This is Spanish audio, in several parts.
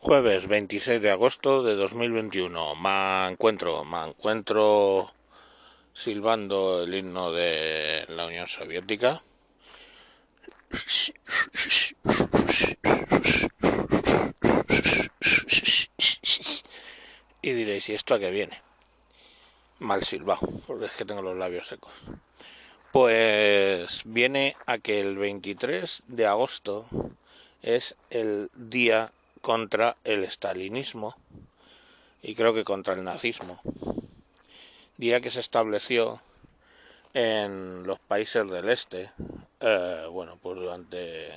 Jueves 26 de agosto de 2021. Me encuentro, me encuentro silbando el himno de la Unión Soviética. Y diréis, ¿y esto a qué viene? Mal silbado, porque es que tengo los labios secos. Pues viene a que el 23 de agosto es el día contra el estalinismo y creo que contra el nazismo. Día que se estableció en los países del este, eh, bueno, pues durante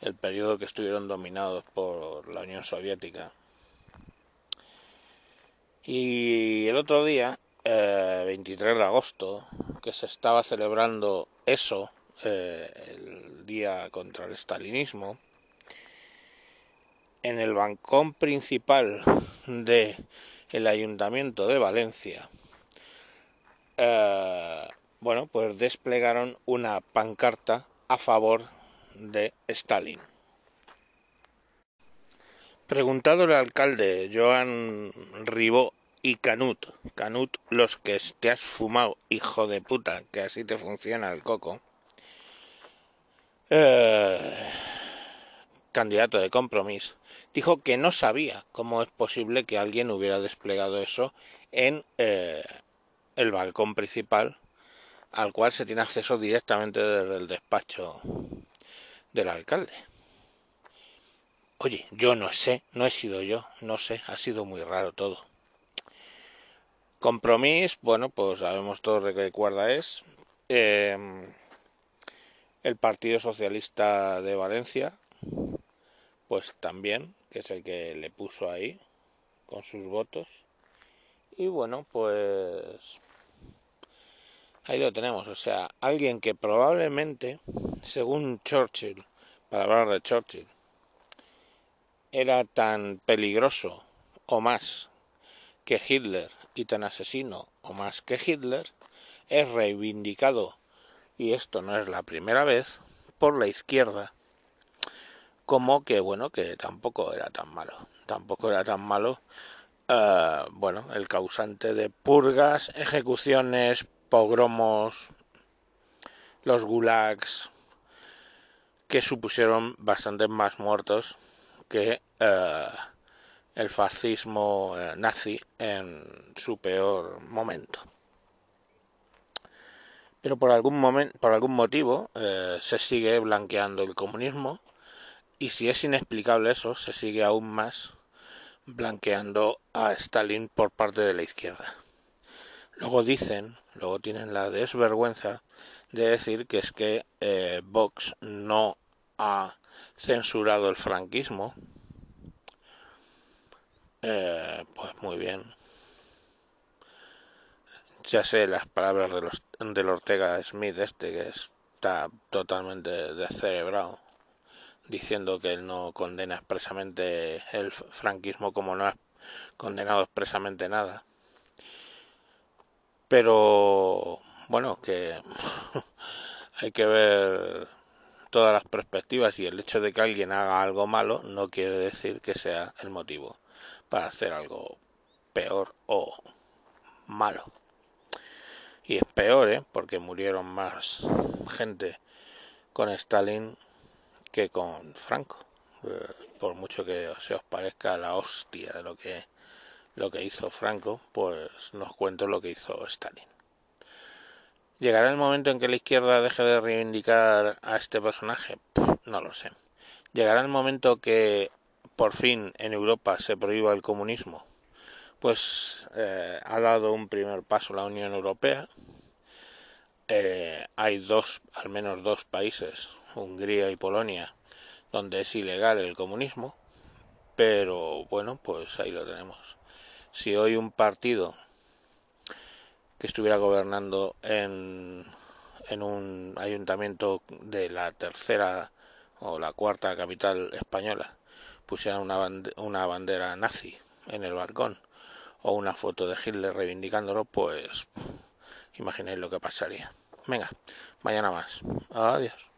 el periodo que estuvieron dominados por la Unión Soviética. Y el otro día, 23 eh, de agosto, que se estaba celebrando eso, eh, el día contra el estalinismo, en el bancón principal de el ayuntamiento de Valencia, eh, bueno, pues desplegaron una pancarta a favor de Stalin. Preguntado el alcalde Joan Ribó y Canut, Canut los que te has fumado, hijo de puta, que así te funciona el coco, eh, candidato de compromiso, dijo que no sabía cómo es posible que alguien hubiera desplegado eso en eh, el balcón principal al cual se tiene acceso directamente desde el despacho del alcalde. Oye, yo no sé, no he sido yo, no sé, ha sido muy raro todo. Compromís, bueno, pues sabemos todos de qué cuerda es. Em, el Partido Socialista de Valencia, pues también, que es el que le puso ahí con sus votos. Y bueno, pues ahí lo tenemos. O sea, alguien que probablemente, según Churchill, para hablar de Churchill, era tan peligroso o más que Hitler y tan asesino o más que Hitler, es reivindicado, y esto no es la primera vez, por la izquierda como que bueno que tampoco era tan malo tampoco era tan malo uh, bueno el causante de purgas ejecuciones pogromos los gulags que supusieron bastantes más muertos que uh, el fascismo uh, nazi en su peor momento. Pero por algún momento por algún motivo se sigue blanqueando el comunismo y si es inexplicable eso, se sigue aún más blanqueando a Stalin por parte de la izquierda. Luego dicen, luego tienen la desvergüenza de decir que es que eh, Vox no ha censurado el franquismo. Eh, pues muy bien. Ya sé las palabras de los, del Ortega Smith este que está totalmente descerebrado diciendo que él no condena expresamente el franquismo como no ha condenado expresamente nada. Pero bueno, que hay que ver todas las perspectivas y el hecho de que alguien haga algo malo no quiere decir que sea el motivo para hacer algo peor o malo. Y es peor, ¿eh? porque murieron más gente con Stalin que con Franco. Eh, por mucho que se os parezca la hostia de lo que, lo que hizo Franco, pues nos cuento lo que hizo Stalin. ¿Llegará el momento en que la izquierda deje de reivindicar a este personaje? no lo sé. ¿Llegará el momento que por fin en Europa se prohíba el comunismo? Pues eh, ha dado un primer paso la Unión Europea. Eh, hay dos, al menos dos países Hungría y Polonia, donde es ilegal el comunismo, pero bueno, pues ahí lo tenemos. Si hoy un partido que estuviera gobernando en, en un ayuntamiento de la tercera o la cuarta capital española pusiera una, una bandera nazi en el balcón o una foto de Hitler reivindicándolo, pues imaginéis lo que pasaría. Venga, mañana más. Adiós.